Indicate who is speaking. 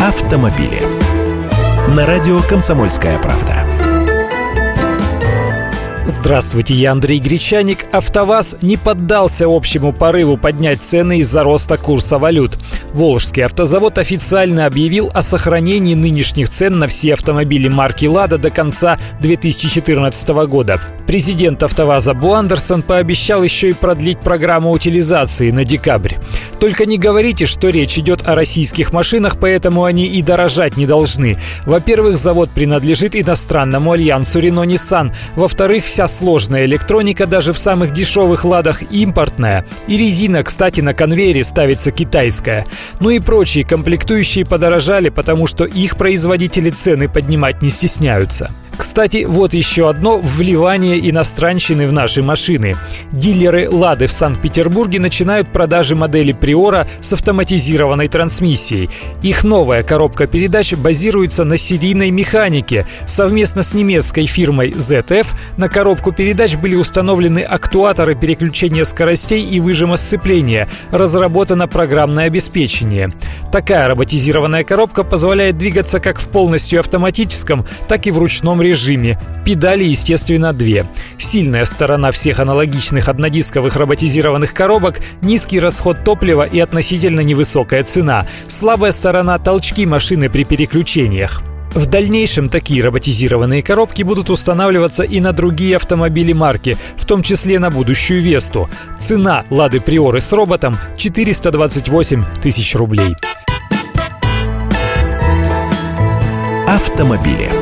Speaker 1: автомобили. На радио «Комсомольская правда».
Speaker 2: Здравствуйте, я Андрей Гречаник. АвтоВАЗ не поддался общему порыву поднять цены из-за роста курса валют. Волжский автозавод официально объявил о сохранении нынешних цен на все автомобили марки «Лада» до конца 2014 года. Президент АвтоВАЗа Бу Андерсон пообещал еще и продлить программу утилизации на декабрь. Только не говорите, что речь идет о российских машинах, поэтому они и дорожать не должны. Во-первых, завод принадлежит иностранному альянсу Renault-Nissan. Во-вторых, вся сложная электроника даже в самых дешевых ладах импортная. И резина, кстати, на конвейере ставится китайская. Ну и прочие комплектующие подорожали, потому что их производители цены поднимать не стесняются. Кстати, вот еще одно вливание иностранщины в наши машины. Дилеры «Лады» в Санкт-Петербурге начинают продажи модели «Приора» с автоматизированной трансмиссией. Их новая коробка передач базируется на серийной механике. Совместно с немецкой фирмой ZF на коробку передач были установлены актуаторы переключения скоростей и выжима сцепления. Разработано программное обеспечение. Такая роботизированная коробка позволяет двигаться как в полностью автоматическом, так и в ручном режиме режиме. Педали, естественно, две. Сильная сторона всех аналогичных однодисковых роботизированных коробок – низкий расход топлива и относительно невысокая цена. Слабая сторона – толчки машины при переключениях. В дальнейшем такие роботизированные коробки будут устанавливаться и на другие автомобили марки, в том числе на будущую Весту. Цена «Лады Приоры» с роботом – 428 тысяч рублей.
Speaker 1: Автомобили.